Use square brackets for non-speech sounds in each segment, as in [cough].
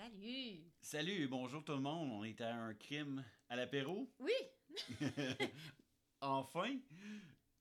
Salut! Salut, bonjour tout le monde. On est à un crime à l'apéro. Oui! [laughs] enfin!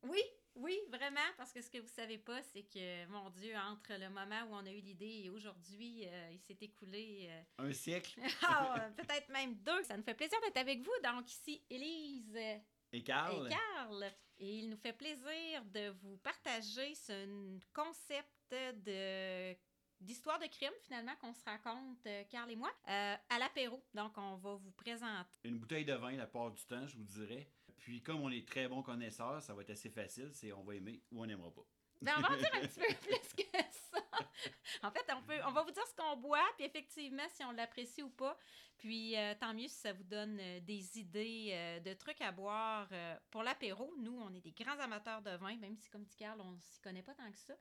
Oui, oui, vraiment, parce que ce que vous savez pas, c'est que, mon Dieu, entre le moment où on a eu l'idée et aujourd'hui, euh, il s'est écoulé... euh, Un siècle. [laughs] ah, peut-être même deux. Ça nous fait plaisir d'être avec vous. Donc, ici, Élise Et et Carl? Carl. Et il nous fait plaisir de vous partager ce concept de d'histoire de crime, finalement, qu'on se raconte, euh, Carl et moi, euh, à l'apéro. Donc, on va vous présenter. Une bouteille de vin la part du temps, je vous dirais. Puis comme on est très bons connaisseurs, ça va être assez facile. C'est on va aimer ou on n'aimera pas. Ben, on va en dire un petit peu [laughs] plus que ça. En fait, on, peut, on va vous dire ce qu'on boit, puis effectivement, si on l'apprécie ou pas. Puis euh, tant mieux si ça vous donne euh, des idées euh, de trucs à boire pour l'apéro. Nous, on est des grands amateurs de vin, même si, comme dit Carl, on s'y connaît pas tant que ça.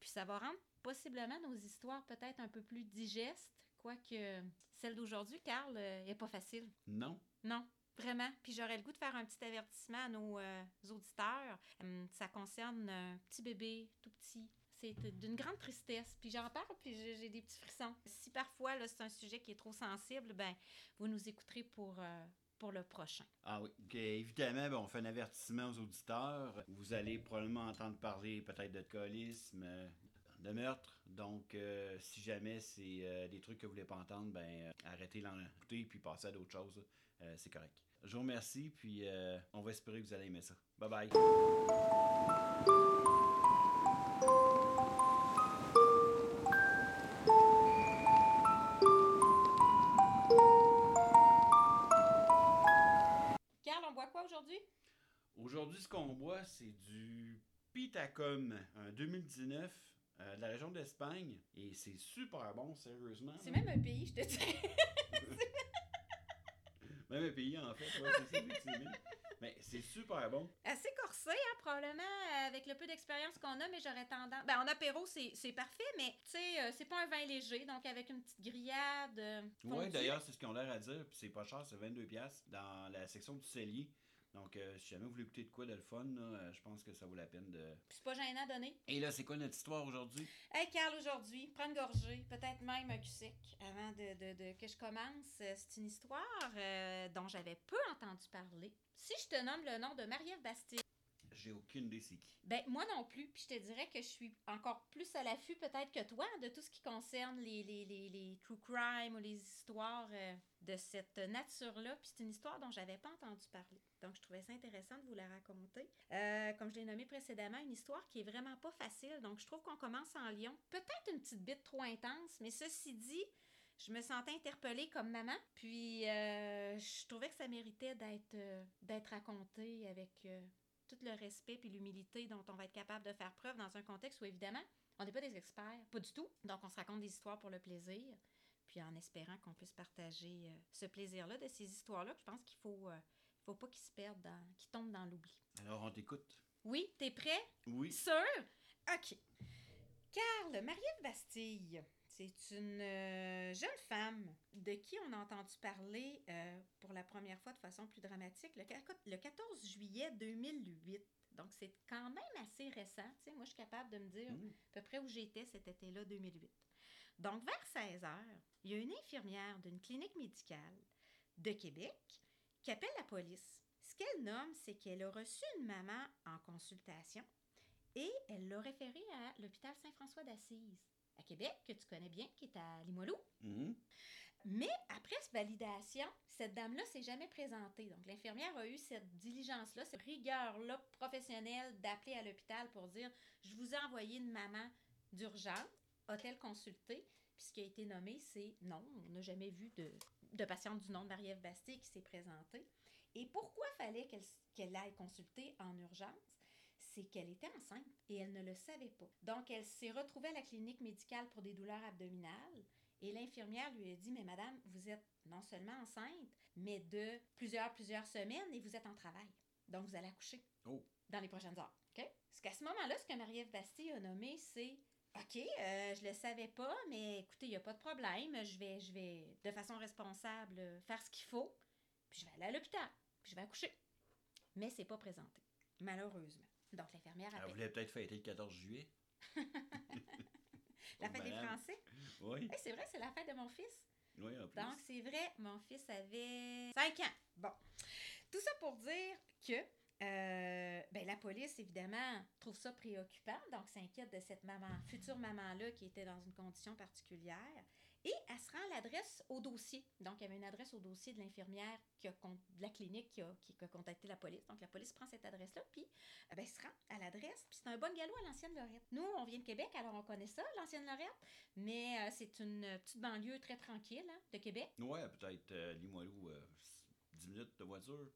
Puis ça va rendre possiblement nos histoires peut-être un peu plus digestes, quoique celle d'aujourd'hui, Carl, euh, est pas facile. Non? Non, vraiment. Puis j'aurais le goût de faire un petit avertissement à nos euh, auditeurs. Hum, ça concerne un petit bébé, tout petit. C'est d'une grande tristesse. Puis j'en parle, puis j'ai j'ai des petits frissons. Si parfois, là, c'est un sujet qui est trop sensible, ben vous nous écouterez pour, euh, pour le prochain. Ah oui. Évidemment, ben, on fait un avertissement aux auditeurs. Vous allez probablement entendre parler peut-être d'alcoolisme, euh, de meurtre. Donc, euh, si jamais c'est euh, des trucs que vous voulez pas entendre, ben arrêtez d'en écouter puis passez à d'autres choses. C'est correct. Je vous remercie, puis on va espérer que vous allez aimer ça. Bye bye. Aujourd'hui, ce qu'on boit, c'est du Pitacum, un 2019 euh, de la région d'Espagne. Et c'est super bon, sérieusement. C'est même un pays, je te dirais. [laughs] Même un pays, en fait. ouais, c'est. Mais c'est super bon. Assez corsé, hein, probablement, euh, avec le peu d'expérience qu'on a, mais j'aurais tendance. Ben, en apéro, c'est parfait, mais tu sais, euh, c'est pas un vin léger, donc avec une petite grillade. euh, Oui, d'ailleurs, c'est ce qu'ils ont l'air à dire. Puis c'est pas cher, c'est 22$ piastres dans la section du cellier. Donc, euh, si jamais vous voulez écouter de quoi de le fun, là, euh, je pense que ça vaut la peine de. Puis c'est pas gênant à donner. Et là, c'est quoi notre histoire aujourd'hui? Hey Carl, aujourd'hui, prends une gorgée, peut-être même un cul sec, avant de, de- de- que je commence. Euh, C'est une histoire euh, dont j'avais peu entendu parler. Si je te nomme le nom de Marie-Ève Bastille, J'ai aucune idée c'est ben moi non plus, puis je te dirais que je suis encore plus à l'affût peut-être que toi de tout ce qui concerne les, les, les, true crime ou les histoires euh, de cette nature-là. Puis c'est une histoire dont j'avais pas entendu parler. Donc je trouvais ça intéressant de vous la raconter. Euh, comme je l'ai nommé précédemment, une histoire qui est vraiment pas facile. Donc je trouve qu'on commence en Lyon. Peut-être une petite bite trop intense, mais ceci dit, je me sentais interpellée comme maman. Puis euh, je trouvais que ça méritait d'être euh, d'être raconté avec tout le respect et l'humilité dont on va être capable de faire preuve dans un contexte où, évidemment, on n'est pas des experts, pas du tout. Donc, on se raconte des histoires pour le plaisir, puis en espérant qu'on puisse partager euh, ce plaisir-là de ces histoires-là. Je pense qu'il faut, euh, faut pas qu'ils se perdent, dans, qu'ils tombent dans l'oubli. Alors, on t'écoute. Oui, t'es prêt? Oui. Sûr? OK. Carl, Marie-Ève Bastille, c'est une euh, jeune femme de qui on a entendu parler euh, pour la première fois de façon plus dramatique le, quat- le 14 juillet 2008. Donc, c'est quand même assez récent. Tu sais, moi, je suis capable de me dire Mm. à peu près où j'étais cet été-là, 2008. Donc, vers 16 heures, il y a une infirmière d'une clinique médicale de Québec qui appelle la police. Ce qu'elle nomme, c'est qu'elle a reçu une maman en consultation et elle l'a référée à l'hôpital Saint-François d'Assise à Québec, que tu connais bien, qui est à Limoilou. Mhm. Mais après cette validation, cette dame-là s'est jamais présentée. Donc, l'infirmière a eu cette diligence-là, cette rigueur-là professionnelle d'appeler à l'hôpital pour dire Je vous ai envoyé une maman d'urgence. A-t-elle consulté Puis ce qui a été nommé, c'est non, on n'a jamais vu de, de patiente du nom de Marie-Ève Bastille qui s'est présentée. Et pourquoi fallait qu'elle qu'elle aille consulter en urgence? C'est qu'elle était enceinte et elle ne le savait pas. Donc, elle s'est retrouvée à la clinique médicale pour des douleurs abdominales et l'infirmière lui a dit, mais madame, vous êtes non seulement enceinte, mais de plusieurs, plusieurs semaines et vous êtes en travail. Donc, vous allez accoucher Oh. dans les prochaines heures. OK? Parce qu'à ce moment-là, ce que Marie-Ève Bastille a nommé, c'est OK, euh, je le savais pas, mais écoutez, il n'y a pas de problème. Je vais, je vais, de façon responsable, faire ce qu'il faut. Puis je vais aller à l'hôpital. Puis je vais accoucher. Mais c'est pas présenté, malheureusement. Donc l'infirmière Elle voulait peut-être fêter le 14 juillet. [laughs] La fête des. Français. Oui. Hey, c'est vrai, c'est la fête de mon fils. Oui, en plus. Donc, c'est vrai, mon fils avait 5 ans. Bon. Tout ça pour dire que euh, ben, la police, évidemment, trouve ça préoccupant, donc s'inquiète de cette maman, future maman-là qui était dans une condition particulière. Et elle se rend à l'adresse au dossier. Donc, il y avait une adresse au dossier de l'infirmière de la clinique qui a, qui a contacté la police. Donc, la police prend cette adresse-là, puis euh, ben, elle se rend à l'adresse. Puis c'est un bon galop à l'ancienne Lorette. Nous, on vient de Québec, alors on connaît ça, l'ancienne Lorette. Mais euh, c'est une petite banlieue très tranquille hein, de Québec. Ouais, peut-être euh, Limoilou, euh, 10 minutes de voiture.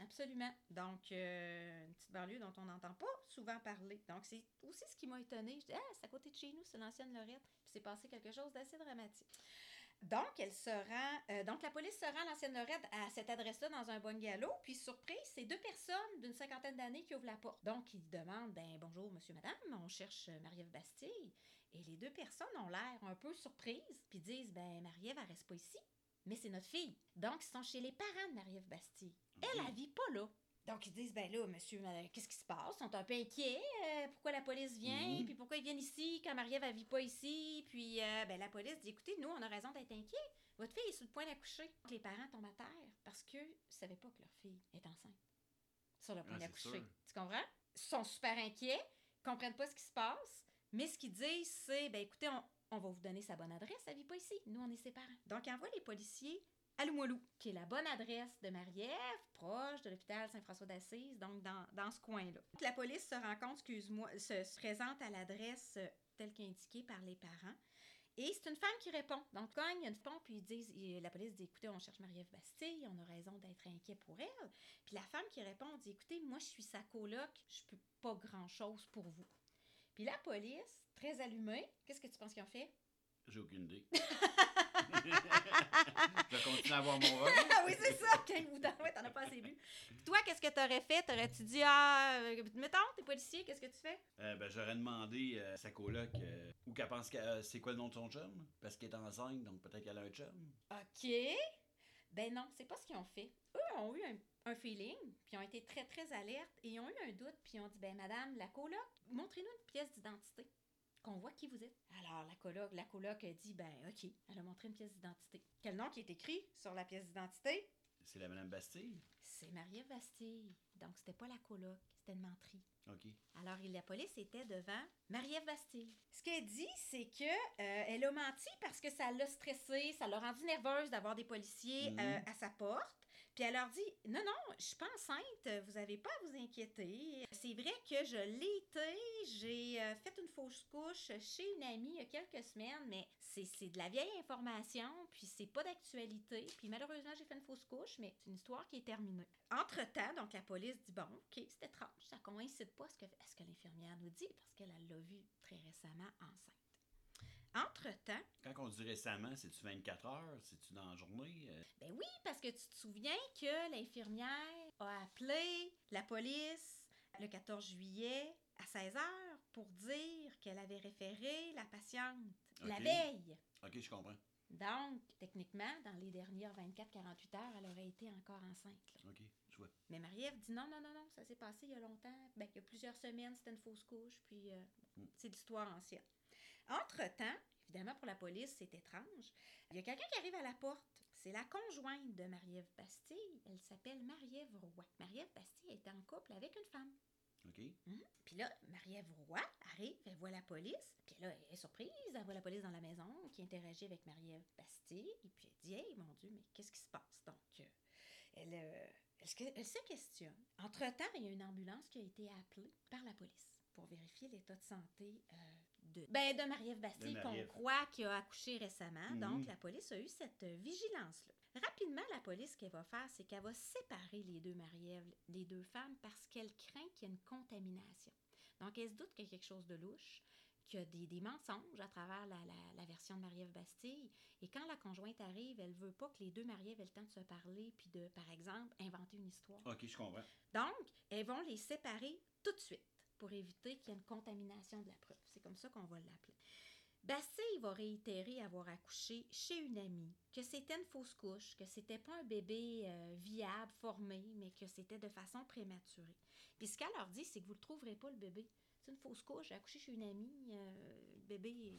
Absolument. Donc, euh, une petite banlieue dont on n'entend pas souvent parler. Donc, c'est aussi ce qui m'a étonnée. Je dis, ah, c'est à côté de chez nous, c'est l'ancienne Lorette. Puis c'est passé quelque chose d'assez dramatique. Donc, elle se rend, euh, donc la police se rend à l'ancienne Lorette à cette adresse-là dans un bungalow. Puis, surprise, c'est deux personnes d'une cinquantaine d'années qui ouvrent la porte. Donc, ils demandent, ben bonjour, monsieur, madame, on cherche euh, Marie-Ève Bastille. Et les deux personnes ont l'air un peu surprises, puis disent, ben Marie-Ève, elle reste pas ici. Mais c'est notre fille. Donc, ils sont chez les parents de Marie-Ève Bastille. Elle, elle vit pas là. Donc, ils disent, ben là, monsieur, madame, qu'est-ce qui se passe? Ils sont un peu inquiets. euh, pourquoi la police vient? Mhm. Puis pourquoi ils viennent ici quand Marie-Ève, elle vit pas ici? Puis, euh, ben, la police dit, écoutez, nous, on a raison d'être inquiets. Votre fille est sur le point d'accoucher. Donc, Les parents tombent à terre parce qu'ils ne savaient pas que leur fille est enceinte. Sur le point Ah, c'est d'accoucher. Tu comprends? Ils sont super inquiets, comprennent pas ce qui se passe, mais ce qu'ils disent, c'est, ben écoutez, on, on va vous donner sa bonne adresse, elle vit pas ici. Nous, on est ses parents. Donc, ils envoient les policiers à Limoilou, qui est la bonne adresse de Marie-Ève, proche de l'hôpital Saint-François d'Assise, donc dans, dans ce coin-là. La police se rend compte, excuse-moi, se, se présente à l'adresse euh, telle qu'indiquée par les parents. Et c'est une femme qui répond. Donc, quand il y a une femme, puis ils disent, et la police dit, écoutez, on cherche Marie-Ève Bastille, on a raison d'être inquiet pour elle. Puis la femme qui répond dit, écoutez, moi, je suis sa coloc, je peux pas grand-chose pour vous. Puis la police, très allumée, qu'est-ce que tu penses qu'ils ont fait? J'ai aucune idée. [laughs] je continue à avoir mon rôle. ah oui, c'est ça! Vous donnent, ouais, t'en as pas assez bu. Puis toi, qu'est-ce que t'aurais fait? T'aurais-tu dit, ah, euh, mettons, t'es policier, qu'est-ce que tu fais? Euh, ben, j'aurais demandé à sa coloc euh, où qu'elle pense que euh, c'est quoi le nom de son chum? Parce qu'elle est enceinte, donc peut-être qu'elle a un chum. OK. Ben non, c'est pas ce qu'ils ont fait. Eux ont eu un, un feeling, puis ils ont été très, très alertes, et ils ont eu un doute, puis ils ont dit, ben madame, la coloc, montrez-nous une pièce d'identité, qu'on voit qui vous êtes. Alors, la coloc, la coloc a dit, ben OK, elle a montré une pièce d'identité. Quel nom qui est écrit sur la pièce d'identité? C'est la Madame Bastille. C'est Marie-Ève Bastille. Donc, c'était pas la coloc, c'était une menterie. OK. Alors, il- la police était devant Marie-Ève Bastille. Ce qu'elle dit, c'est que euh, elle a menti parce que ça l'a stressée, ça l'a rendue nerveuse d'avoir des policiers Mhm. euh, à sa porte. Puis elle leur dit Non, non, je suis pas enceinte, vous avez pas à vous inquiéter. C'est vrai que je l'ai été, j'ai euh, fait une fausse couche chez une amie il y a quelques semaines, mais c'est de la vieille information, puis c'est pas d'actualité. Puis malheureusement, j'ai fait une fausse couche, mais c'est une histoire qui est terminée. Entre-temps, donc la police dit Bon, OK, c'est étrange, ça coïncide pas à ce que, ce que l'infirmière nous dit, parce qu'elle elle l'a vu très récemment enceinte. Entre-temps, Quand on dit récemment, c'est-tu 24 heures? C'est-tu dans la journée? Euh, Ben oui, parce que tu te souviens que l'infirmière a appelé la police le 14 juillet à 16h pour dire qu'elle avait référé la patiente la Ok. veille. OK, je comprends. Donc, techniquement, dans les dernières 24-48 heures, elle aurait été encore enceinte. là. OK, je vois. Mais Marie-Ève dit non, non, non, non, ça s'est passé il y a longtemps. Ben, il y a plusieurs semaines, c'était une fausse couche, puis euh, Mm. c'est l'histoire ancienne. Entre-temps, évidemment, pour la police, c'est étrange. Il y a quelqu'un qui arrive à la porte. C'est la conjointe de Marie-Ève Bastille. Elle s'appelle Marie-Ève Roy. Marie-Ève Bastille était en couple avec une femme. OK. Mhm. Puis là, Marie-Ève Roy arrive, elle voit la police, puis là, elle est surprise, elle voit la police dans la maison qui interagit avec Marie-Ève Bastille, et puis elle dit Hey, mon Dieu, mais qu'est-ce qui se passe? Donc, euh, elle, euh, elle se questionne. Entre-temps, il y a une ambulance qui a été appelée par la police pour vérifier l'état de santé euh, de, ben, de Marie-Ève Bastille, qu'on croit qui a accouché récemment. Mhm. Donc, la police a eu cette euh, vigilance-là. Rapidement, la police, ce qu'elle va faire, c'est qu'elle va séparer les deux Marie-Ève, les deux femmes, parce qu'elle craint qu'il y ait une contamination. Donc, elle se doute qu'il y a quelque chose de louche, qu'il y a des, des mensonges à travers la, la- la version de Marie-Ève Bastille. Et quand la conjointe arrive, elle veut pas que les deux Marie-Ève aient le temps de se parler, puis de, par exemple, inventer une histoire. OK, je comprends. Donc, elles vont les séparer tout de suite pour éviter qu'il y ait une contamination de la preuve. C'est comme ça qu'on va l'appeler. Bastille va réitérer avoir accouché chez une amie, que c'était une fausse couche, que c'était pas un bébé euh, viable, formé, mais que c'était de façon prématurée. Puis ce qu'elle leur dit, c'est que vous ne le trouverez pas, le bébé. C'est une fausse couche, j'ai accouché chez une amie, euh, le bébé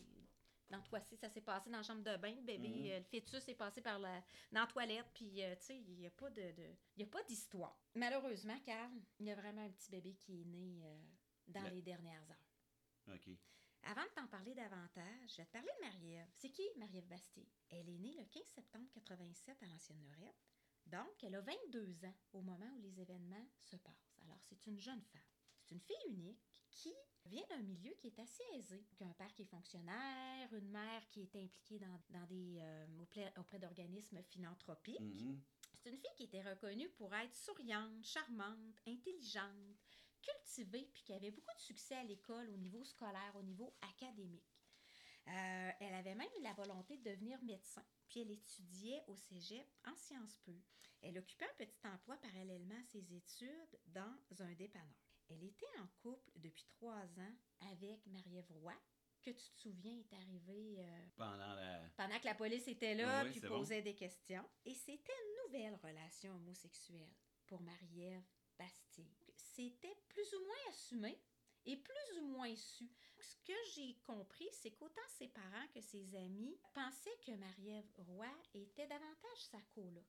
dans toi ça s'est passé dans la chambre de bain, le bébé, Mhm. euh, le fœtus est passé par la, dans la toilette, puis tu sais, il n'y a pas de, y a pas d'histoire. Malheureusement, Carl, il y a vraiment un petit bébé qui est né dans les dernières heures. OK. Avant de t'en parler davantage, je vais te parler de Marie-Ève. C'est qui Marie-Ève Bastille? Elle est née le 15 septembre 87 à l'ancienne Lorette. Donc, elle a 22 ans au moment où les événements se passent. Alors, c'est une jeune femme. C'est une fille unique qui vient d'un milieu qui est assez aisé. Donc, un père qui est fonctionnaire, une mère qui est impliquée dans, dans des, euh, auprès, d'organismes philanthropiques. Mhm. C'est une fille qui était reconnue pour être souriante, charmante, intelligente, cultivée, puis qui avait beaucoup de succès à l'école au niveau scolaire, au niveau académique. Euh, elle avait même la volonté de devenir médecin, puis elle étudiait au cégep en sciences pures. Elle occupait un petit emploi parallèlement à ses études dans un dépanneur. Elle était en couple depuis trois ans avec Marie-Ève Roy, que tu te souviens est arrivée euh, Pendant la... pendant que la police était là, Oui, puis bon. posait des questions. Et c'était une nouvelle relation homosexuelle pour Marie-Ève Bastille. C'était plus ou moins assumé et plus ou moins su. Ce que j'ai compris, c'est qu'autant ses parents que ses amis pensaient que Marie-Ève Roy était davantage sa coloc.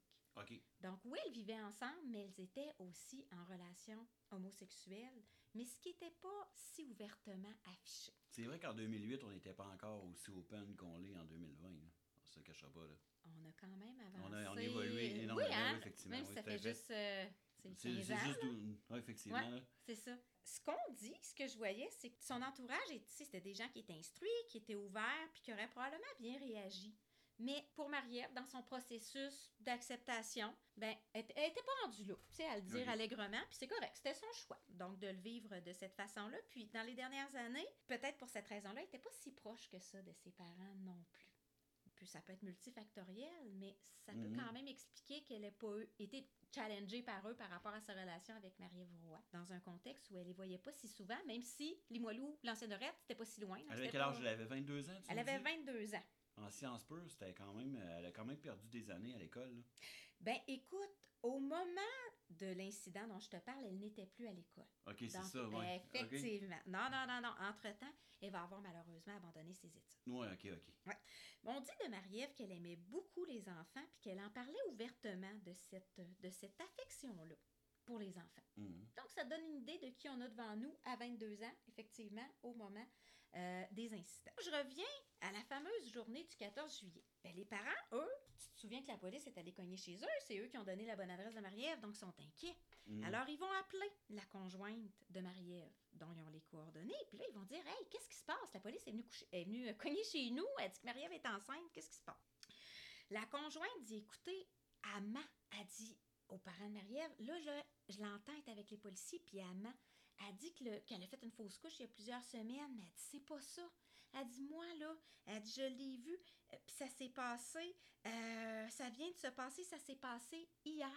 Donc oui, elles vivaient ensemble, mais elles étaient aussi en relation homosexuelle, mais ce qui n'était pas si ouvertement affiché. C'est vrai qu'en 2008, on n'était pas encore aussi open qu'on l'est en 2020. là. On se cachera pas, là. On a quand même avancé. On a- on a évolué Oui, énormément, hein? oui, effectivement, Même si oui, ça fait. juste euh, c'est C'est 15 c'est ans, juste... ouais, effectivement, Ouais. C'est ça. Ce qu'on dit, ce que je voyais, c'est que son entourage, c'était des gens qui étaient instruits, qui étaient ouverts, puis qui auraient probablement bien réagi. Mais pour Mariette, dans son processus d'acceptation, ben, elle n'était pas rendue là, tu sais, à le dire allègrement, puis c'est correct, c'était son choix, donc de le vivre de cette façon-là. Puis dans les dernières années, peut-être pour cette raison-là, elle n'était pas si proche que ça de ses parents non plus. Puis ça peut être multifactoriel, mais ça peut Mhm. quand même expliquer qu'elle n'ait pas été challengée par eux par rapport à sa relation avec Marie-Ève dans un contexte où elle les voyait pas si souvent, même si Limoilou, l'ancienne Lorette, c'était pas si loin. là, Elle avait c'était quel pas- âge? Elle avait 22 ans, tu Elle avait dis? 22 ans. En sciences pures, c'était quand même... Elle a quand même perdu des années à l'école. Ben écoute, au moment de l'incident dont je te parle, elle n'était plus à l'école. OK, c'est ça, ouais. Effectivement. Non, non, non, non. Entre-temps, elle va avoir malheureusement abandonné ses études. Ouais, OK, OK. On dit de Marie-Ève qu'elle aimait beaucoup les enfants puis qu'elle en parlait ouvertement de cette, de cette affection-là pour les enfants. Mhm. Donc, ça donne une idée de qui on a devant nous à 22 ans, effectivement, au moment euh, des incidents. Je reviens à la fameuse journée du 14 juillet. Ben, les parents, eux, tu te souviens que la police est allée cogner chez eux, c'est eux qui ont donné la bonne adresse de Marie-Ève, donc ils sont inquiets. Mhm. Alors, ils vont appeler la conjointe de Marie-Ève, dont ils ont les coordonnées, puis là, ils vont dire Hey, qu'est-ce qui se passe? La police est venue, coucher- est venue euh, cogner chez nous, elle dit que Marie-Ève est enceinte, qu'est-ce qui se passe La conjointe dit Écoutez, Amma a dit aux parents de Marie-Ève Là, je, je l'entends être avec les policiers, puis Amma a dit que le- qu'elle a fait une fausse couche il y a plusieurs semaines, mais elle dit C'est pas ça. Elle dit Moi, là, elle dit Je l'ai vu, euh, puis ça s'est passé, euh, ça vient de se passer, ça s'est passé hier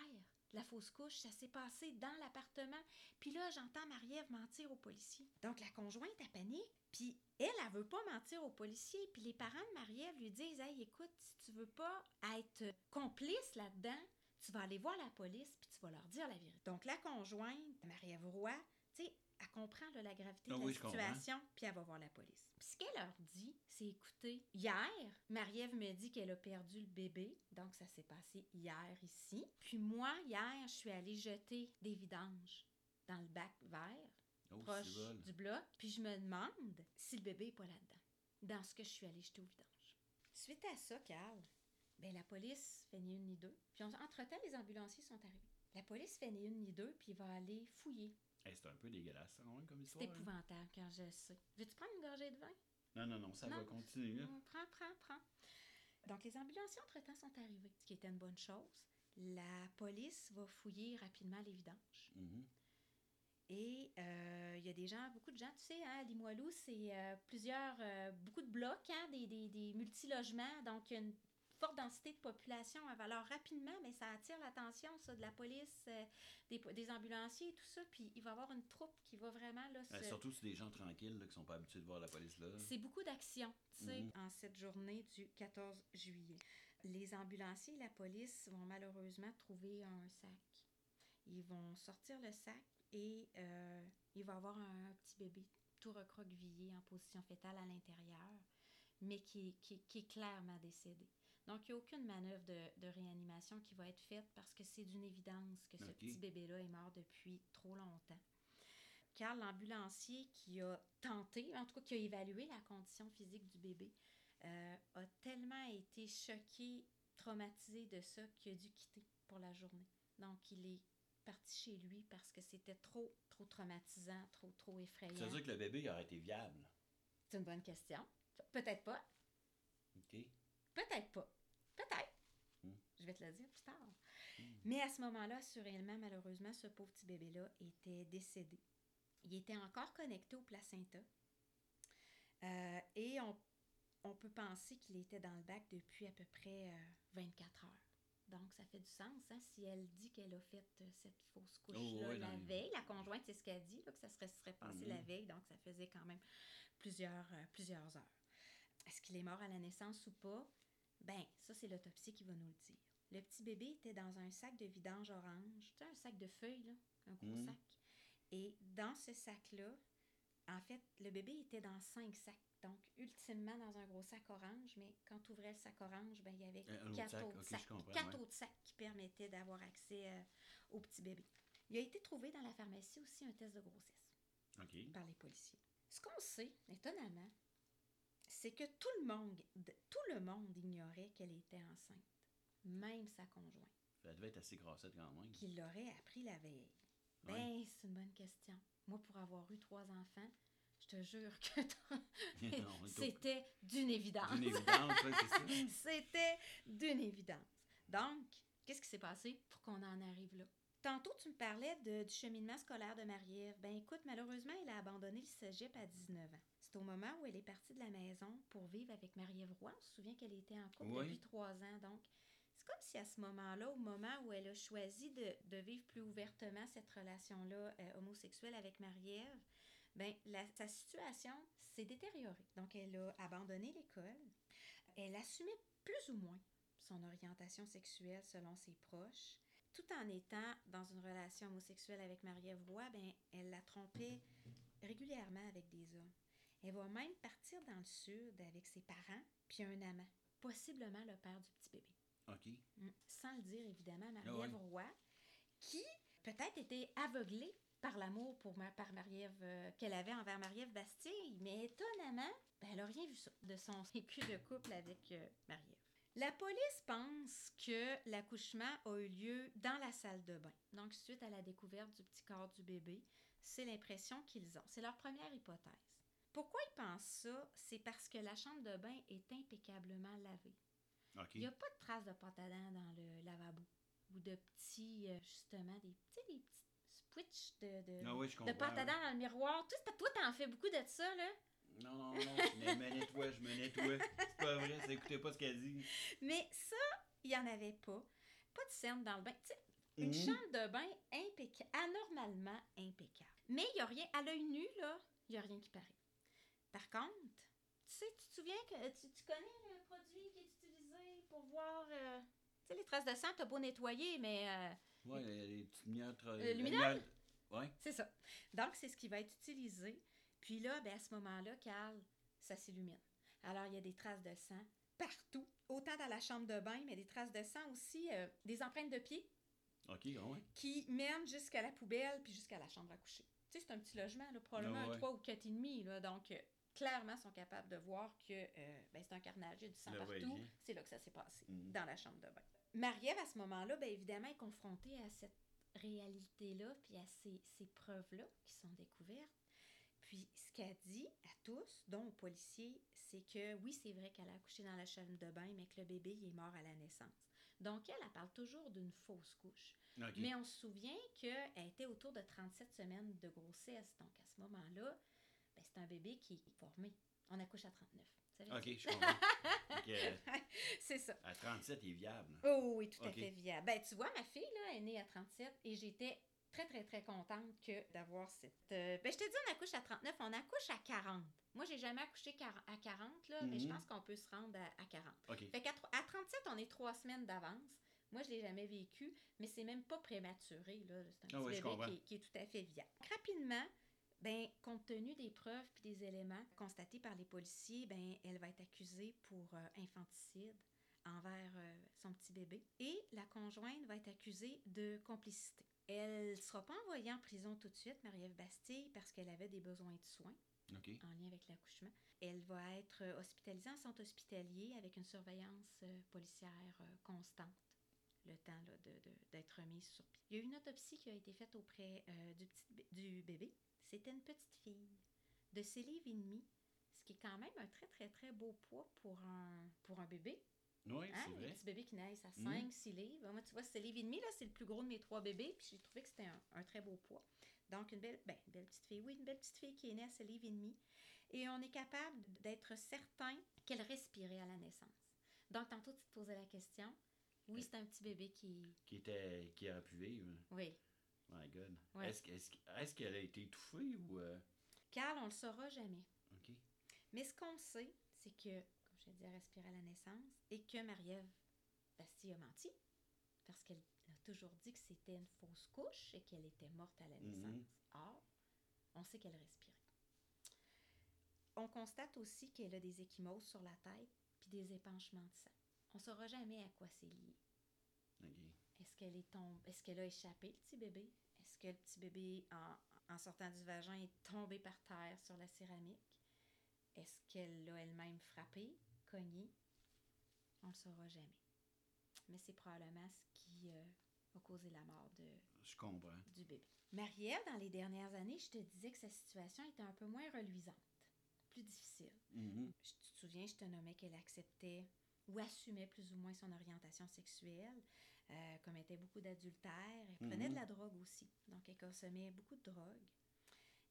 la fausse couche, ça s'est passé dans l'appartement. Puis là, j'entends Marie-Ève mentir aux policiers. Donc, la conjointe, elle panique. Puis elle, elle veut pas mentir aux policiers. Puis les parents de Marie-Ève lui disent Hey, écoute, si tu veux pas être complice là-dedans, tu vas aller voir la police, puis tu vas leur dire la vérité. Donc, la conjointe, Marie-Ève Roy, tu sais, elle comprend là, la gravité Ah de la situation, puis elle va voir la police. Puis ce qu'elle leur dit, c'est écoutez, hier, Marie-Ève me dit qu'elle a perdu le bébé, donc ça s'est passé hier ici. Puis moi, hier, je suis allée jeter des vidanges dans le bac vert, Oh, proche du bloc, puis je me demande si le bébé n'est pas là-dedans, dans ce que je suis allée jeter aux vidanges. Suite à ça, Carl, ben, la police fait ni une ni deux. Puis entre-temps, les ambulanciers sont arrivés. La police fait ni une ni deux, puis il va aller fouiller. Hey, c'est un peu dégueulasse, ça, quand même, comme C'est histoire. hein. épouvantable quand je sais. Veux-tu prendre une gorgée de vin? Non, non, non, ça Non. va continuer, là. Mm, Prends, prends, prends. Donc, les ambulanciers, entre-temps, sont arrivés, ce qui était une bonne chose. La police va fouiller rapidement les vidanges. Mhm. Et euh, il y a des gens, beaucoup de gens, tu sais, hein, à Limoilou, c'est euh, plusieurs, euh, beaucoup de blocs, hein, des, des, des multilogements, donc il y a une forte densité de population. Alors rapidement, mais ça attire l'attention, ça, de la police, euh, des, des ambulanciers et tout ça. Puis il va y avoir une troupe qui va vraiment, là, Euh, se- surtout si des gens tranquilles là, qui sont pas habitués de voir la police là. c'est beaucoup d'action, tu sais, Mhm. en cette journée du 14 juillet. Les ambulanciers et la police vont malheureusement trouver un sac. Ils vont sortir le sac et euh, il va y avoir un petit bébé tout recroquevillé en position fétale à l'intérieur. mais qui, qui, qui est clairement décédé. Donc, il n'y a aucune manœuvre de, de réanimation qui va être faite parce que c'est d'une évidence que ce petit bébé-là est mort depuis trop longtemps. Car l'ambulancier qui a tenté, en tout cas qui a évalué la condition physique du bébé, euh, a tellement été choqué, traumatisé de ça qu'il a dû quitter pour la journée. Donc, il est parti chez lui parce que c'était trop, trop traumatisant, trop, trop effrayant. Ça veut dire que le bébé il aurait été viable? C'est une bonne question. Peut-être pas. OK. Peut-être pas. Peut-être. Hmm. Je vais te le dire plus tard. Hmm. Mais à ce moment-là, assurément, malheureusement, ce pauvre petit bébé-là était décédé. Il était encore connecté au placenta. Euh, et on, on peut penser qu'il était dans le bac depuis à peu près euh, 24 heures. Donc, ça fait du sens. Hein, si elle dit qu'elle a fait euh, cette fausse couche-là Oh, ouais, la veille, la conjointe, c'est ce qu'elle dit, là, que ça serait, serait passé Mhm. la veille. Donc, ça faisait quand même plusieurs, euh, plusieurs heures. Est-ce qu'il est mort à la naissance ou pas? Ben, ça, c'est l'autopsie qui va nous le dire. Le petit bébé était dans un sac de vidange orange, tu sais, un sac de feuilles, là, un gros Mhm. sac. Et dans ce sac-là, en fait, le bébé était dans cinq sacs. Donc, ultimement, dans un gros sac orange, mais quand tu ouvrais le sac orange, ben, il y avait Un quatre autres sacs. quatre ouais. autres sacs qui permettaient d'avoir accès euh, au petit bébé. Il a été trouvé dans la pharmacie aussi un test de grossesse par les policiers. Ce qu'on sait, étonnamment, c'est que tout le monde, tout le monde ignorait qu'elle était enceinte, même sa conjointe, Ça devait être assez grassette quand même. qui l'aurait appris la veille. Ben, c'est une bonne question. Moi, pour avoir eu trois enfants, je te jure que [laughs] [laughs] c'était d'une évidence. D'une évidence, ouais, c'est ça. [laughs] C'était d'une évidence. Donc, qu'est-ce qui s'est passé pour qu'on en arrive là? Tantôt, tu me parlais de- du cheminement scolaire de Marie-Ève. Ben écoute, malheureusement, elle a abandonné le cégep à 19 ans. C'est au moment où elle est partie de la maison pour vivre avec Marie-Ève Roy. On se souvient qu'elle était en couple Oui. depuis trois ans. Donc, c'est comme si à ce moment-là, au moment où elle a choisi de, de vivre plus ouvertement cette relation-là euh, homosexuelle avec Marie-Ève, ben, la- sa situation s'est détériorée. Donc, elle a abandonné l'école. Elle assumait plus ou moins son orientation sexuelle selon ses proches. Tout en étant dans une relation homosexuelle avec Marie-Ève Roy, ben, elle la trompait régulièrement avec des hommes. Elle va même partir dans le sud avec ses parents puis un amant, possiblement le père du petit bébé. OK. Mm. Sans le dire, évidemment, Ah Marie-Ève Roy, qui peut-être était aveuglée par l'amour pour ma, par Marie-Ève, euh, qu'elle avait envers Marie-Ève Bastille, mais étonnamment, ben, elle n'a rien vu ça- de son [laughs] vécu de couple avec euh, Marie-Ève. La police pense que l'accouchement a eu lieu dans la salle de bain. Donc, suite à la découverte du petit corps du bébé, c'est l'impression qu'ils ont. C'est leur première hypothèse. Pourquoi ils pensent ça? C'est parce que la chambre de bain est impeccablement lavée. Il n'y a pas de traces de pâte à dents dans le lavabo. Ou de petits, euh, justement, des, tu sais, des petits switches de, de, Ah oui, de pâte à ouais. dents dans le miroir. Toi, c'est- toi, t'en fais beaucoup de ça, là. Non, non, non, je me nettoie, je me nettoie. C'est pas vrai, ça écoutez pas ce qu'elle dit. Mais ça, il n'y en avait pas. Pas de scène dans le bain. Tu sais, une Mhm. chambre de bain impeccable, anormalement impeccable. Mais il n'y a rien, à l'œil nu, là, il n'y a rien qui paraît. Par contre, tu sais, tu te souviens que tu, tu connais le produit qui est utilisé pour voir. euh, tu sais, les traces de sang, t'as beau nettoyer, mais. euh, Ouais, les, les petites lumières. tra- Le lumière- Ouais. C'est ça. Donc, c'est ce qui va être utilisé. Puis là, ben, à ce moment-là, Carl, ça s'illumine. Alors, il y a des traces de sang partout, autant dans la chambre de bain, mais des traces de sang aussi, euh, des empreintes de pieds OK, ah ouais. qui mènent jusqu'à la poubelle puis jusqu'à la chambre à coucher. Tu sais, c'est un petit logement, là, probablement un ouais. 3 ou 4,5. Là, donc, euh, clairement, sont capables de voir que euh, ben, c'est un carnage, il y a du sang Le partout. C'est là que ça s'est passé, Mhm. dans la chambre de bain. Marie-Ève, à ce moment-là, bien évidemment, est confrontée à cette réalité-là, puis à ces, ces preuves-là qui sont découvertes. Puis, ce qu'elle dit à tous, dont aux policiers, c'est que oui, c'est vrai qu'elle a accouché dans la chambre de bain, mais que le bébé il est mort à la naissance. Donc, elle, elle parle toujours d'une fausse couche. Mais on se souvient qu'elle était autour de 37 semaines de grossesse. Donc, à ce moment-là, ben, c'est un bébé qui est formé. On accouche à 39. Savais-tu? OK, je comprends. [laughs] Euh, c'est ça. à 37, il est viable. Oh oui, tout à fait viable. Ben, tu vois, ma fille, là, est née à 37 et j'étais très, très, très contente que d'avoir cette... euh, Ben, je te dis, on accouche à 39, on accouche à 40. Moi, j'ai jamais accouché à 40, là, mais je Mhm. pense qu'on peut se rendre à, à 40. OK. Fait qu'à à 37, on est trois semaines d'avance. Moi, je l'ai jamais vécu, mais c'est même pas prématuré. C'est un petit Ah je bébé qui est tout à fait viable. Rapidement, Ben, compte tenu des preuves puis des éléments constatés par les policiers, ben, elle va être accusée pour euh, infanticide envers euh, son petit bébé et la conjointe va être accusée de complicité. Elle ne sera pas envoyée en prison tout de suite, Marie-Ève Bastille, parce qu'elle avait des besoins de soins en lien avec l'accouchement. Elle va être euh, hospitalisée en centre hospitalier avec une surveillance policière constante le temps là, de- de- d'être remise sur pied. Il y a eu une autopsie qui a été faite auprès euh, du, petit, du bébé. C'était une petite fille de 6 livres et demi, ce qui est quand même un très, très, très beau poids pour un, pour un bébé. Oui, Hein, c'est les vrai. petits bébés qui naissent à Mhm. 5, 6 livres. Moi, tu vois, 6 livres et demi, là, c'est le plus gros de mes trois bébés. Puis j'ai trouvé que c'était un, un très beau poids. Donc, une belle, ben, une belle petite fille. Oui, une belle petite fille qui est née à 6 livres et demi. Et on est capable d'être certain qu'elle respirait à la naissance. Donc, tantôt, tu te posais la question. Oui, c'est un petit bébé qui... Qui, était, qui aurait pu vivre. Oui. My God. Ouais. Est-ce que- est-ce que- est-ce qu'elle a été étouffée ou. euh, Carl, on le saura jamais. OK. Mais ce qu'on sait, c'est que, comme je te dis, elle respirait à la naissance et que Marie-Ève Bastille a menti parce qu'elle a toujours dit que c'était une fausse couche et qu'elle était morte à la Mhm. naissance. Or, on sait qu'elle respirait. On constate aussi qu'elle a des échymoses sur la tête puis des épanchements de sang. On ne saura jamais à quoi c'est lié. Est-ce qu'elle est tombe, est-ce qu'elle a échappé le petit bébé? Est-ce que le petit bébé, en, en sortant du vagin, est tombé par terre sur la céramique? Est-ce qu'elle l'a elle-même frappé, cogné? On ne le saura jamais. Mais c'est probablement ce qui euh, a causé la mort de, Je comprends. du bébé. Marie-Ève, dans les dernières années, je te disais que sa situation était un peu moins reluisante, plus difficile. Mhm. Je- Tu te souviens, je te nommais qu'elle acceptait ou assumait plus ou moins son orientation sexuelle, euh, commettait beaucoup d'adultère, elle prenait Mhm. de la drogue aussi, donc elle consommait beaucoup de drogue.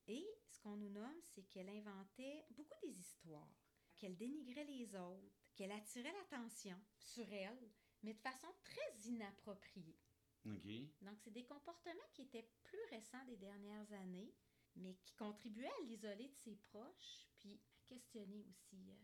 Et ce qu'on nous nomme, c'est qu'elle inventait beaucoup des histoires, qu'elle dénigrait les autres, qu'elle attirait l'attention sur elle, mais de façon très inappropriée. Donc, c'est des comportements qui étaient plus récents des dernières années, mais qui contribuaient à l'isoler de ses proches, puis à questionner aussi euh,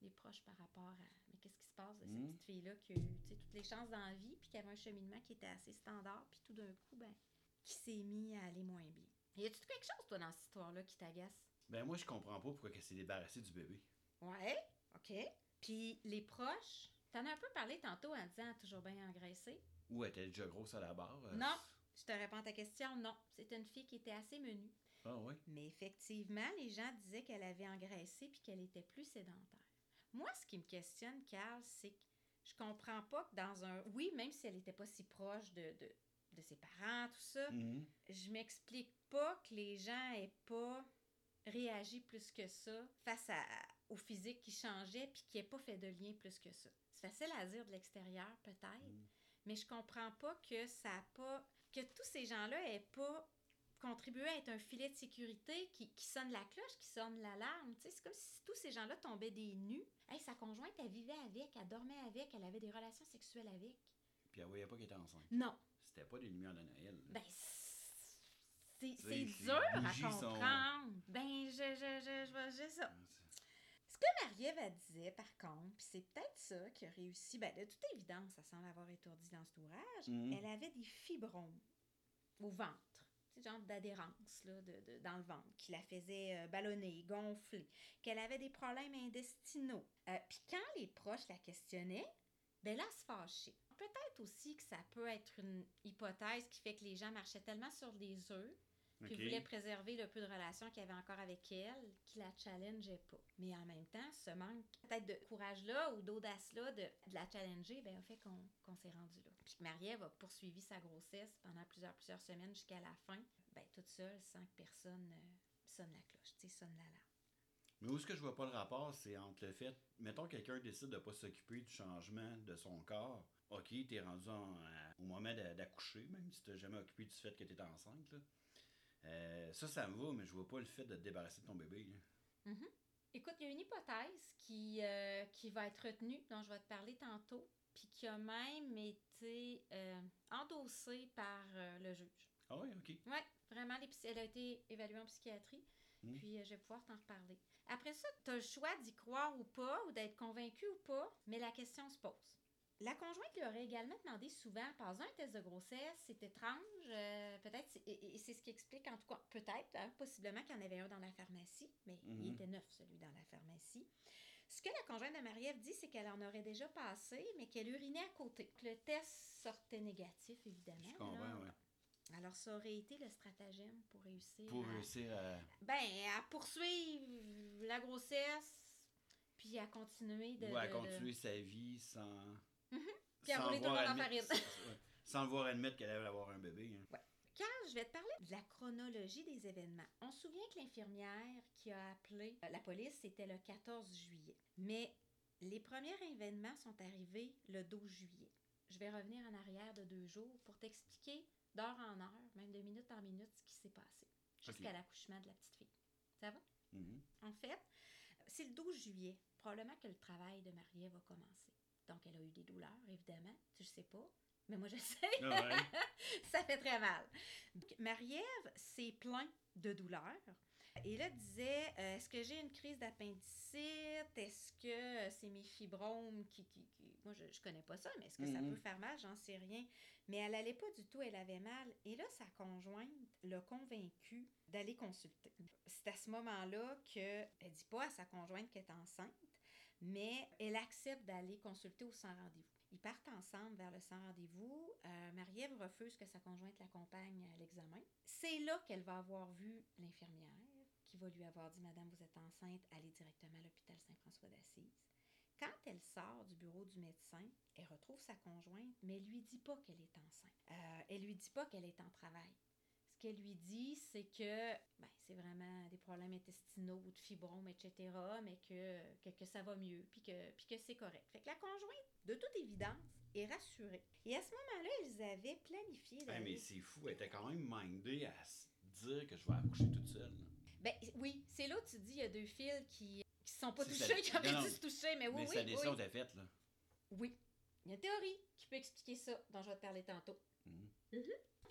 les proches par rapport à mais qu'est-ce qui se passe de cette Mhm. petite fille-là qui a eu toutes les chances dans la vie, puis qui avait un cheminement qui était assez standard, puis tout d'un coup, ben, qui s'est mis à aller moins bien. Y a-tu quelque chose, toi, dans cette histoire-là, qui t'agace? Ben, moi, je comprends pas pourquoi elle s'est débarrassée du bébé. Ouais, OK. Puis les proches, t'en as un peu parlé tantôt en disant toujours bien engraissée. Ou était déjà grosse à la barre. euh, Non. Je te réponds à ta question, non. C'était une fille qui était assez menue. Ah, oui. Mais effectivement, les gens disaient qu'elle avait engraissé puis qu'elle était plus sédentaire. Moi, ce qui me questionne, Carl, c'est que je comprends pas que dans un... Oui, même si elle n'était pas si proche de, de, de ses parents, tout ça, Mhm. je m'explique pas que les gens aient pas réagi plus que ça face à, au physique qui changeait puis qui n'ait pas fait de lien plus que ça. C'est facile à dire de l'extérieur, peut-être, Mm. mais je comprends pas que ça a pas... que tous ces gens-là aient pas contribué à être un filet de sécurité qui, qui sonne la cloche, qui sonne l'alarme. C'est comme si tous ces gens-là tombaient des nus. Hey, sa conjointe, elle vivait avec, elle dormait avec, elle avait des relations sexuelles avec. Puis elle voyait pas qu'elle était enceinte. Non. C'était pas des lumières de Noël. Ben, c'est dur à sont- comprendre. Ben, je, je, je, je vois juste ça. Ah, c'est- Ce que Marie-Ève elle disait, par contre, puis c'est peut-être ça qui a réussi, ben, de toute évidence, ça semble avoir étourdi dans cet ouvrage, Mhm. elle avait des fibromes au ventre. Genre d'adhérence là, de, de- dans le ventre qui la faisait euh, ballonner, gonfler, qu'elle avait des problèmes intestinaux. Euh, puis quand les proches la questionnaient, ben là, se fâchait. Peut-être aussi que ça peut être une hypothèse qui fait que les gens marchaient tellement sur des œufs puis OK. voulait préserver le peu de relations qu'il y avait encore avec elle, qui la challengeait pas. Mais en même temps, ce manque peut-être de courage-là ou d'audace-là de, de la challenger, ben, a fait qu'on s'est rendu là. Puis que Marie-Ève a poursuivi sa grossesse pendant plusieurs, plusieurs semaines jusqu'à la fin, ben, toute seule, sans que personne euh, sonne la cloche, tu sais, sonne l'alarme. Mais où est-ce que je vois pas le rapport, c'est entre le fait, mettons que quelqu'un décide de pas s'occuper du changement de son corps. Ok, t'es rendu en- à- au moment d'a- d'accoucher, même si t'as jamais occupé du fait que t'es enceinte. Là. Euh, ça, ça me va, mais je vois pas le fait de te débarrasser de ton bébé. là. Écoute, il y a une hypothèse qui, euh, qui va être retenue, dont je vais te parler tantôt, puis qui a même été euh, endossée par le juge. Ah oui, ok. Oui, vraiment, les elle a été évaluée en psychiatrie. Mm. Puis je vais pouvoir t'en reparler. Après ça, tu as le choix d'y croire ou pas, ou d'être convaincu ou pas, mais la question se pose. La conjointe lui aurait également demandé souvent, pas un test de grossesse, c'est étrange, euh, peut-être, et, et c'est ce qui explique, en tout cas, peut-être, hein, possiblement qu'il y en avait un dans la pharmacie, mais il Mhm. était neuf, celui dans la pharmacie. Ce que la conjointe de Marie-Ève dit, c'est qu'elle en aurait déjà passé, mais qu'elle urinait à côté. Le test sortait négatif, évidemment. Je comprends, ouais. Alors, ça aurait été le stratagème pour réussir Pour à, réussir à. ben, à poursuivre la grossesse, puis à continuer de... ou à de- de- continuer sa vie sans. Mhm. Puis sans tout le voir monde en admettre- farine. [laughs] ouais, sans le voir admettre qu'elle allait avoir un bébé. hein. Carl, je vais te parler de la chronologie des événements. On se souvient que l'infirmière qui a appelé euh, la police, c'était le 14 juillet. Mais les premiers événements sont arrivés le 12 juillet. Je vais revenir en arrière de deux jours pour t'expliquer d'heure en heure, même de minute en minute, ce qui s'est passé jusqu'à l'accouchement de la petite fille. Ça va? Mhm. En fait, c'est le 12 juillet, probablement que le travail de Marie-Ève va commencer. Donc, elle a eu des douleurs, évidemment. Tu le sais pas, mais moi, je sais. Ah ouais. [laughs] ça fait très mal. Marie-Ève s'est plaint de douleur. Et là, disait, euh, est-ce que j'ai une crise d'appendicite? Est-ce que euh, c'est mes fibromes qui... qui- qui- Moi, je, je connais pas ça, mais est-ce que ça Mhm. peut faire mal? J'en sais rien. Mais elle allait pas du tout, elle avait mal. Et là, sa conjointe l'a convaincue d'aller consulter. C'est à ce moment-là qu'elle dit pas à sa conjointe qu'elle est enceinte, mais elle accepte d'aller consulter au sans rendez-vous. Ils partent ensemble vers le sans rendez-vous. Euh, Marie-Ève refuse que sa conjointe l'accompagne à l'examen. C'est là qu'elle va avoir vu l'infirmière qui va lui avoir dit Madame, vous êtes enceinte, allez directement à l'hôpital Saint-François d'Assise. Quand elle sort du bureau du médecin, elle retrouve sa conjointe, mais elle lui dit pas qu'elle est enceinte. Euh, elle lui dit pas qu'elle est en travail. Ce qu'elle lui dit, c'est que ben, c'est vraiment des problèmes intestinaux, de fibromes, etc., mais que, que, que ça va mieux, puis que, puis que c'est correct. Fait que la conjointe, de toute évidence, est rassurée. Et à ce moment-là, ils avaient planifié Ouais, mais c'est fou, elle était quand même mindée à se dire que je vais accoucher toute seule. là. Ben oui, c'est là où tu dis il y a deux fils qui qui se sont pas touchés, ça- qui auraient dû se toucher, mais oui, mais oui, décision oui. était faite, là. Oui. Il y a une théorie qui peut expliquer ça, dont je vais te parler tantôt. Mhm.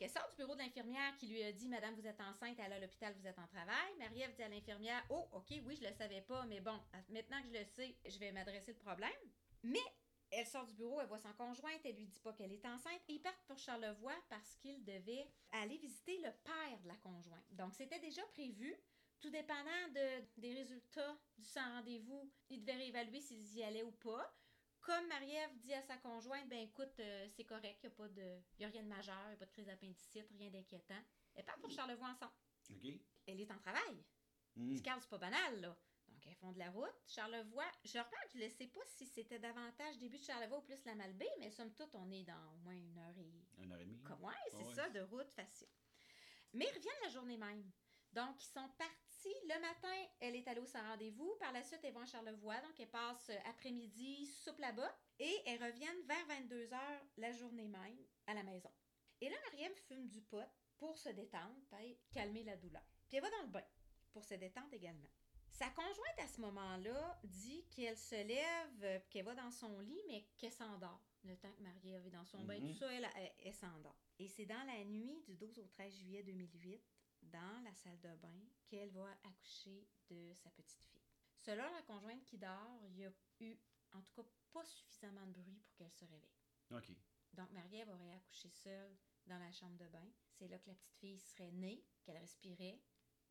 Elle sort du bureau de l'infirmière qui lui a dit Madame, vous êtes enceinte, elle à l'hôpital, vous êtes en travail. Marie-Ève dit à l'infirmière Oh, OK, oui, je le savais pas, mais bon, maintenant que je le sais, je vais m'adresser le problème. Mais elle sort du bureau, elle voit son conjointe, elle lui dit pas qu'elle est enceinte. Ils partent pour Charlevoix parce qu'ils devaient aller visiter le père de la conjointe. Donc, c'était déjà prévu. Tout dépendant de, des résultats du sans rendez-vous, ils devaient réévaluer s'ils y allaient ou pas. Comme Marie-Ève dit à sa conjointe, ben écoute, euh, c'est correct, il n'y a, pas de- y a rien de majeur, il n'y a pas de crise d'appendicite, rien d'inquiétant. Elle part pour Charlevoix ensemble. OK? Elle est en travail. Mhm. Scarle, c'est pas banal, là. Donc, elles font de la route. Charlevoix, je remarque, je ne sais pas si c'était davantage début de Charlevoix ou plus la Malbaie, mais somme toute, on est dans au moins une heure et Une heure et demie. comme, ouais, c'est ouais. ça, de route facile. Mais ils reviennent la journée même. Donc, ils sont partis. Le matin, elle est allée au sans rendez-vous. Par la suite, elles vont à Charlevoix. Donc, elles passent euh, après-midi, soupe là-bas. Et elles reviennent vers 22 h la journée même à la maison. Et là, Mariam fume du pot pour se détendre, puis calmer la douleur. Puis elle va dans le bain pour se détendre également. Sa conjointe, à ce moment-là, dit qu'elle se lève, euh, qu'elle va dans son lit, mais qu'elle s'endort. Le temps que Marie-Ève est dans son bain, Mhm. tout ça, elle, elle, elle s'endort. Et c'est dans la nuit du 12 au 13 juillet 2008, dans la salle de bain, qu'elle va accoucher de sa petite fille. Selon la conjointe qui dort, il y a eu, en tout cas, pas suffisamment de bruit pour qu'elle se réveille. OK. Donc, Marie-Ève aurait accouché seule dans la chambre de bain. C'est là que la petite fille serait née, qu'elle respirait,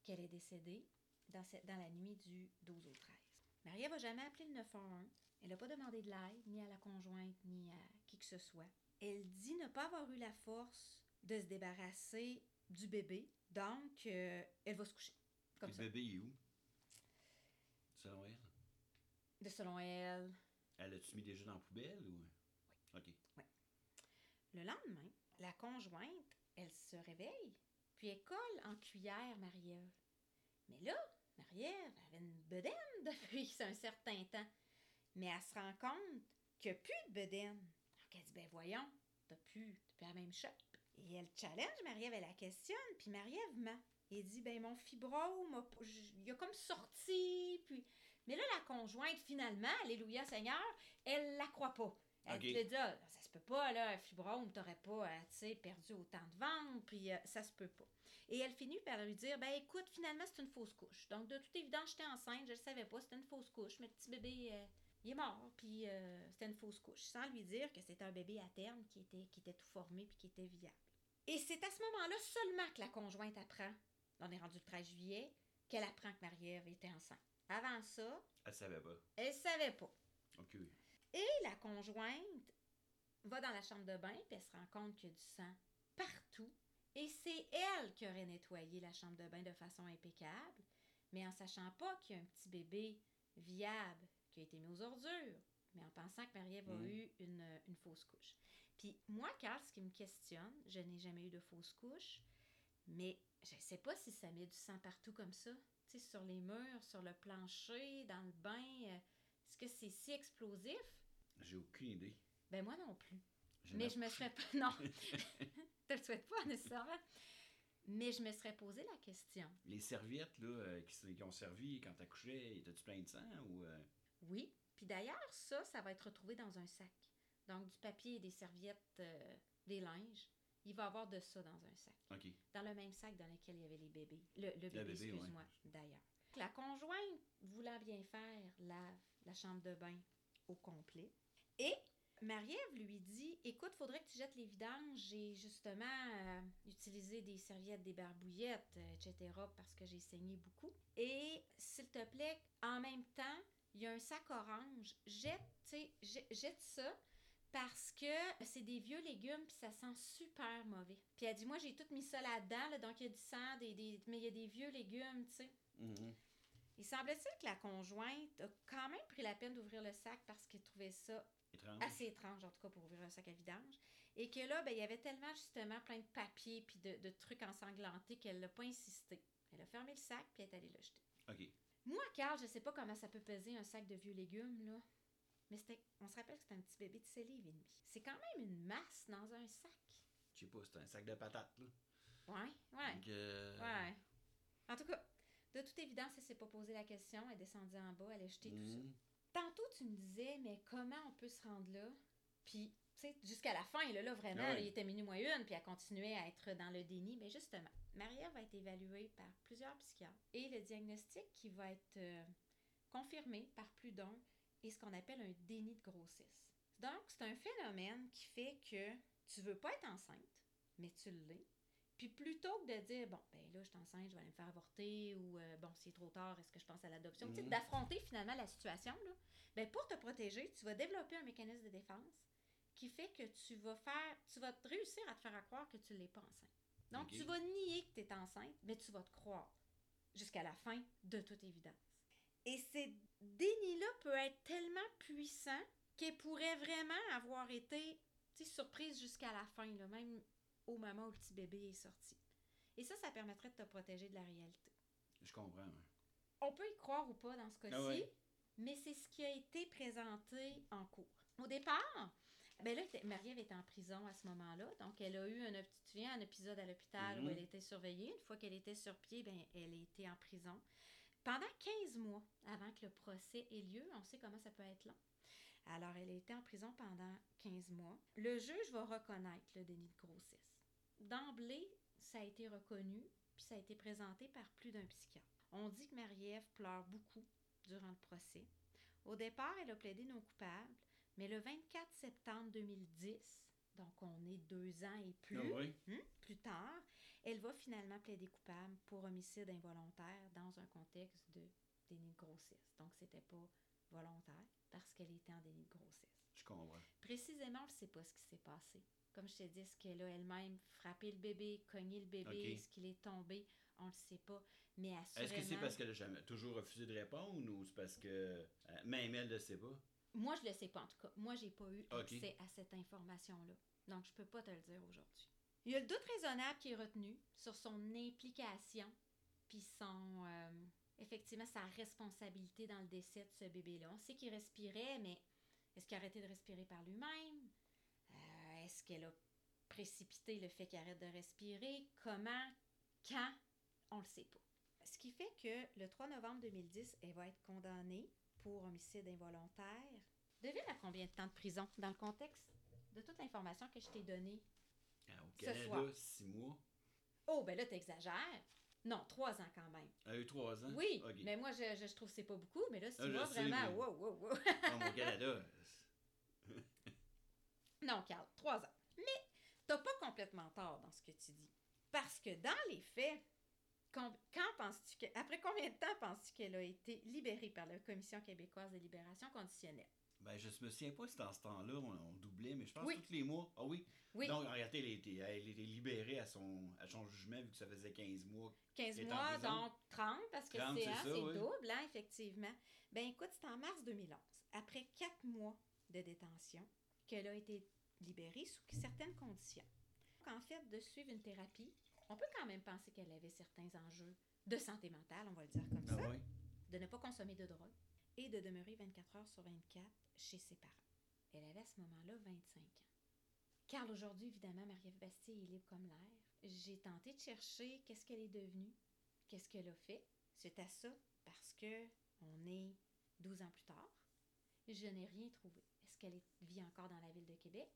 qu'elle est décédée dans, cette, dans la nuit du 12 au 13. Marie-Ève n'a jamais appelé le 911. Elle n'a pas demandé de l'aide, ni à la conjointe, ni à qui que ce soit. Elle dit ne pas avoir eu la force de se débarrasser du bébé. Donc, euh, elle va se coucher. Comme Le ça. bébé est où? Selon elle? De selon elle. Elle l'a-tu mis déjà dans la poubelle ou? OK. Le lendemain, la conjointe, elle se réveille, puis elle colle en cuillère Marie-Ève. Mais là, Marie-Ève avait une bedaine [laughs] depuis un certain temps. Mais elle se rend compte qu'il n'y a plus de bedaine. Donc elle dit, ben voyons, t'as plus, t'as plus la même shape. Et elle challenge Marie-Ève, elle la questionne, puis Marie-Ève ment. Et dit, ben mon fibrome, il a comme sorti, puis... Mais là, la conjointe, finalement, Alléluia Seigneur, elle la croit pas. Elle Ok. te dit, ah, ça se peut pas, là, un fibrome, t'aurais pas, euh, tu sais, perdu autant de ventre, puis euh, ça se peut pas. Et elle finit par lui dire, ben écoute, finalement, c'est une fausse couche. Donc, de toute évidence, j'étais enceinte, je le savais pas, c'était une fausse couche, mais petit bébé, euh, il est mort, puis euh, c'était une fausse couche, sans lui dire que c'était un bébé à terme qui était, qui était tout formé puis qui était viable. Et c'est à ce moment-là seulement que la conjointe apprend, on est rendu le 13 juillet, qu'elle apprend que Marie-Ève était enceinte. Avant ça, Elle savait pas. elle savait pas. OK. Et la conjointe va dans la chambre de bain, puis elle se rend compte qu'il y a du sang partout. Et c'est elle qui aurait nettoyé la chambre de bain de façon impeccable, mais en sachant pas qu'il y a un petit bébé viable qui a été mis aux ordures, mais en pensant que Marie-Ève a eu une, une fausse couche. Puis moi, Carl, ce qui me questionne, je n'ai jamais eu de fausse couche, mais je sais pas si ça met du sang partout comme ça. Tu sais, sur les murs, sur le plancher, dans le bain. euh, Est-ce que c'est si explosif? J'ai aucune idée. Ben moi non plus. Mais je me serais pas. Non, [laughs] te le souhaite pas nécessairement. Mais je me serais posé la question. Les serviettes là, euh, qui, qui ont servi quand t'accouchais, étais-tu plein de sang ou. euh, Oui. Puis d'ailleurs, ça, ça va être retrouvé dans un sac. Donc du papier et des serviettes, euh, des linges. Il va y avoir de ça dans un sac. OK. Dans le même sac dans lequel il y avait les bébés. Le, le bébé, bébé, excuse-moi, d'ailleurs. La conjointe, voulant bien faire, lave la chambre de bain au complet. Et Marie-Ève lui dit Écoute, faudrait que tu jettes les vidanges. J'ai justement euh, utilisé des serviettes, des barbouillettes, euh, etc., parce que j'ai saigné beaucoup. Et s'il te plaît, en même temps, il y a un sac orange. Jette, jette ça parce que c'est des vieux légumes puis ça sent super mauvais. Puis elle dit moi j'ai tout mis ça là-dedans là, donc il y a du sang des, des- mais il y a des vieux légumes, tu sais. Mhm. Il semble-t-il que la conjointe a quand même pris la peine d'ouvrir le sac parce qu'elle trouvait ça Étrange. assez étrange, en tout cas, pour ouvrir un sac à vidange. Et que là, ben, il y avait tellement justement plein de papiers puis de, de trucs ensanglantés qu'elle n'a pas insisté. Elle a fermé le sac puis elle est allée le jeter. OK. Moi, Carl, je sais pas comment ça peut peser un sac de vieux légumes, là. Mais c'était, on se rappelle que c'était un petit bébé de 7 livres et demi. C'est quand même une masse dans un sac. Je sais pas, c'est un sac de patates là. Ouais, ouais, Donc, euh, ouais. En tout cas, de toute évidence, elle s'est pas posé la question. Elle est descendue en bas, elle a jeté tout ça. mhm. Tantôt, tu me disais, mais comment on peut se rendre là? Puis, tu sais, jusqu'à la fin, là, là vraiment, Ah ouais. là, il était minuit moins une, puis elle continuait à être dans le déni. Mais justement, Maria va être évaluée par plusieurs psychiatres. Et le diagnostic qui va être euh, confirmé par plus d'un est ce qu'on appelle un déni de grossesse. Donc, c'est un phénomène qui fait que tu veux pas être enceinte, mais tu l'es. Puis plutôt que de dire, bon, ben là, je suis enceinte, je vais aller me faire avorter, ou euh, bon, c'est trop tard, est-ce que je pense à l'adoption? Tu sais, Mhm. d'affronter finalement la situation, là. Ben, pour te protéger, tu vas développer un mécanisme de défense qui fait que tu vas faire, tu vas réussir à te faire croire que tu l'es pas enceinte. Donc, tu vas nier que tu es enceinte, mais tu vas te croire jusqu'à la fin, de toute évidence. Et ces dénis-là peut être tellement puissant qu'elle pourrait vraiment avoir été surprise jusqu'à la fin, là, même au moment où le petit bébé est sorti. Et ça, ça permettrait de te protéger de la réalité. Je comprends. ouais. On peut y croire ou pas dans ce cas-ci, Ah ouais. mais c'est ce qui a été présenté en cours. Au départ, ben là, Marie-Ève était en prison à ce moment-là, donc elle a eu un, te souviens, un épisode à l'hôpital Mhm. où elle était surveillée. Une fois qu'elle était sur pied, ben, elle était en prison. Pendant 15 mois avant que le procès ait lieu, on sait comment ça peut être long. Alors, elle a été en prison pendant 15 mois. Le juge va reconnaître le déni de grossesse. D'emblée, ça a été reconnu, puis ça a été présenté par plus d'un psychiatre. On dit que Marie-Ève pleure beaucoup durant le procès. Au départ, elle a plaidé non coupable, mais le 24 septembre 2010, donc on est deux ans et plus, Ah? Hmm? Plus tard, elle va finalement plaider coupable pour homicide involontaire dans un contexte de déni de grossesse. Donc, c'était pas volontaire parce qu'elle était en déni de grossesse. Je comprends. Précisément, on ne sait pas ce qui s'est passé. Comme je t'ai dit, est-ce qu'elle a elle-même frappé le bébé, cogné le bébé, est-ce qu'il est tombé? On ne le sait pas. Mais Est-ce que c'est parce qu'elle a jamais toujours refusé de répondre ou c'est parce que euh, même elle ne le sait pas? Moi, je le sais pas en tout cas. Moi, j'ai pas eu accès à cette information-là. Donc, je peux pas te le dire aujourd'hui. Il y a le doute raisonnable qui est retenu sur son implication puis son euh, effectivement sa responsabilité dans le décès de ce bébé-là. On sait qu'il respirait, mais est-ce qu'il a arrêté de respirer par lui-même? Euh, est-ce qu'elle a précipité le fait qu'il arrête de respirer? Comment? Quand? On le sait pas. Ce qui fait que le 3 novembre 2010, elle va être condamnée pour homicide involontaire. Devine à combien de temps de prison dans le contexte de toute l'information que je t'ai donnée? Ah, Au Ce Canada, soir? six mois. Oh, ben là, t'exagères. Non, trois ans quand même. Elle a eu trois ans? Oui, mais moi, je, je, je trouve que c'est pas beaucoup, mais là, si Ah, sais, vraiment, mais- wow, wow, wow. Au [laughs] Canada. Non, Carl, trois ans. Mais t'as pas complètement tort dans ce que tu dis. Parce que dans les faits, quand penses-tu que, après combien de temps penses-tu qu'elle a été libérée par la Commission québécoise de libération conditionnelle? Ben, je me souviens pas si dans ce temps-là, on, on doublait, mais je pense Oui. tous les mois. Ah oui? Oui, Donc, en réalité, elle été libérée à son, à son jugement, vu que ça faisait 15 mois. 15 elle est en mois, donc 30, parce que 30, c'est hein, oui. double, hein, effectivement. Ben écoute, c'est en mars 2011, après quatre mois de détention, qu'elle a été libérée sous certaines conditions. En fait, de suivre une thérapie, on peut quand même penser qu'elle avait certains enjeux de santé mentale, on va le dire comme Ah ça, oui? de ne pas consommer de drogue et de demeurer 24 heures sur 24 chez ses parents. Elle avait à ce moment-là 25 ans. Car aujourd'hui, évidemment, Marie-Ève Bastille est libre comme l'air. J'ai tenté de chercher qu'est-ce qu'elle est devenue, qu'est-ce qu'elle a fait. C'est à ça, parce que on est 12 ans plus tard. Je n'ai rien trouvé. Est-ce qu'elle vit encore dans la ville de Québec?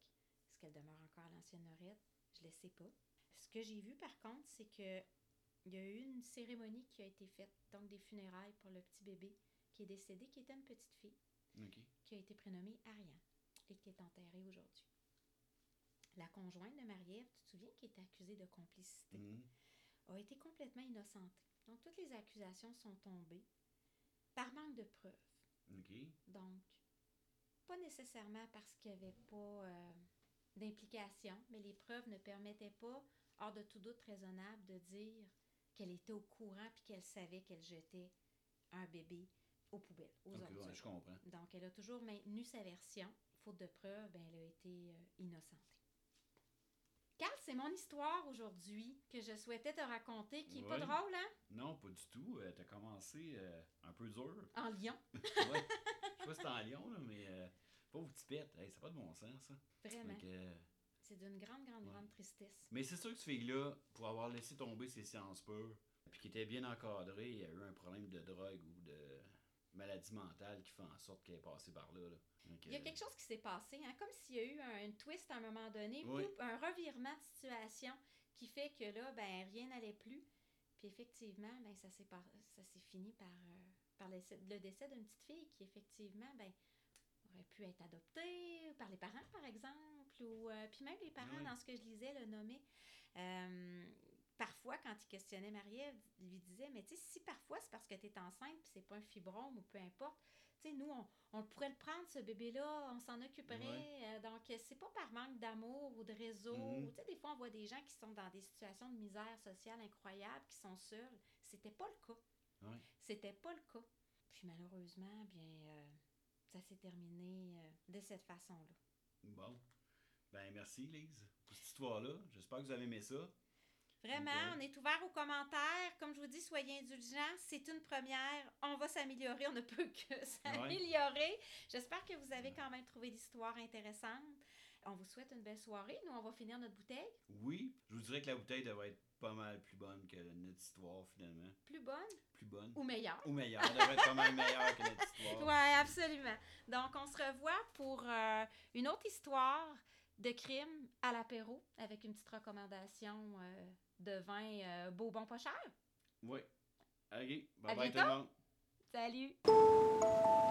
Est-ce qu'elle demeure encore à l'ancienne Lorette? Je ne le sais pas. Ce que j'ai vu, par contre, c'est que il y a eu une cérémonie qui a été faite, donc des funérailles pour le petit bébé qui est décédé, qui était une petite fille, qui a été prénommée Ariane et qui est enterrée aujourd'hui. La conjointe de Marie-Ève, tu te souviens, qui était accusée de complicité, Mhm. a été complètement innocentée. Donc, toutes les accusations sont tombées par manque de preuves. Donc, pas nécessairement parce qu'il n'y avait pas euh, d'implication, mais les preuves ne permettaient pas, hors de tout doute raisonnable, de dire qu'elle était au courant puis qu'elle savait qu'elle jetait un bébé aux poubelles, aux OK, ordures. ouais, je comprends. Donc, elle a toujours maintenu sa version. Faute de preuves, ben, elle a été euh, innocentée. Carl, c'est mon histoire aujourd'hui que je souhaitais te raconter, qui est pas drôle, hein? Non, pas du tout. Euh, T'as commencé euh, un peu dur. En Lyon, [laughs] ouais. Je sais pas si c'était en Lyon, là, mais euh, pauvre petit pète. Hey, ça n'a pas de bon sens, ça. vraiment. Euh, C'est d'une grande, grande, Ouais. grande tristesse. Mais c'est sûr que ce fille-là, pour avoir laissé tomber ses sciences pures, puis qui était bien encadré, il y a eu un problème de drogue ou de maladie mentale qui fait en sorte qu'elle est passée par là. là. Donc, Il y a euh, quelque chose qui s'est passé, hein, comme s'il y a eu un, twist à un moment donné, Oui. poup, un revirement de situation qui fait que là, ben, rien n'allait plus. Puis effectivement, ben, ça s'est par- ça s'est fini par, euh, par le décès- le décès d'une petite fille qui, effectivement, ben, aurait pu être adoptée par les parents, par exemple, ou euh, puis même les parents, Oui. dans ce que je lisais, le nommaient. Parfois, quand ils questionnaient Marie-Ève, ils lui disaient, mais tu sais, si parfois c'est parce que tu es enceinte, puis c'est pas un fibrome ou peu importe, tu sais, nous, on, on pourrait le prendre, ce bébé-là, on s'en occuperait. Ouais. Euh, donc, c'est pas par manque d'amour ou de réseau. Mhm. Tu sais, des fois, on voit des gens qui sont dans des situations de misère sociale incroyables, qui sont seuls. C'était pas le cas. Ouais. C'était pas le cas. Puis malheureusement, bien, euh, ça s'est terminé euh, de cette façon-là. Bon. Ben, merci, Lise, pour cette histoire-là. J'espère que vous avez aimé ça. Vraiment, on est ouvert aux commentaires. Comme je vous dis, soyez indulgents. C'est une première. On va s'améliorer. On ne peut que [laughs] s'améliorer. J'espère que vous avez quand même trouvé l'histoire intéressante. On vous souhaite une belle soirée. Nous, on va finir notre bouteille. Oui, je vous dirais que la bouteille devrait être pas mal plus bonne que notre histoire, finalement. Plus bonne? Plus bonne. ou meilleure? Ou meilleure. Elle devrait être pas mal meilleure que notre histoire. [laughs] Oui, absolument. Donc, on se revoit pour euh, une autre histoire de crime à l'apéro avec une petite recommandation euh, de vin euh, beau, bon, pas cher. Oui. OK. À Bye bye tout le monde. Salut!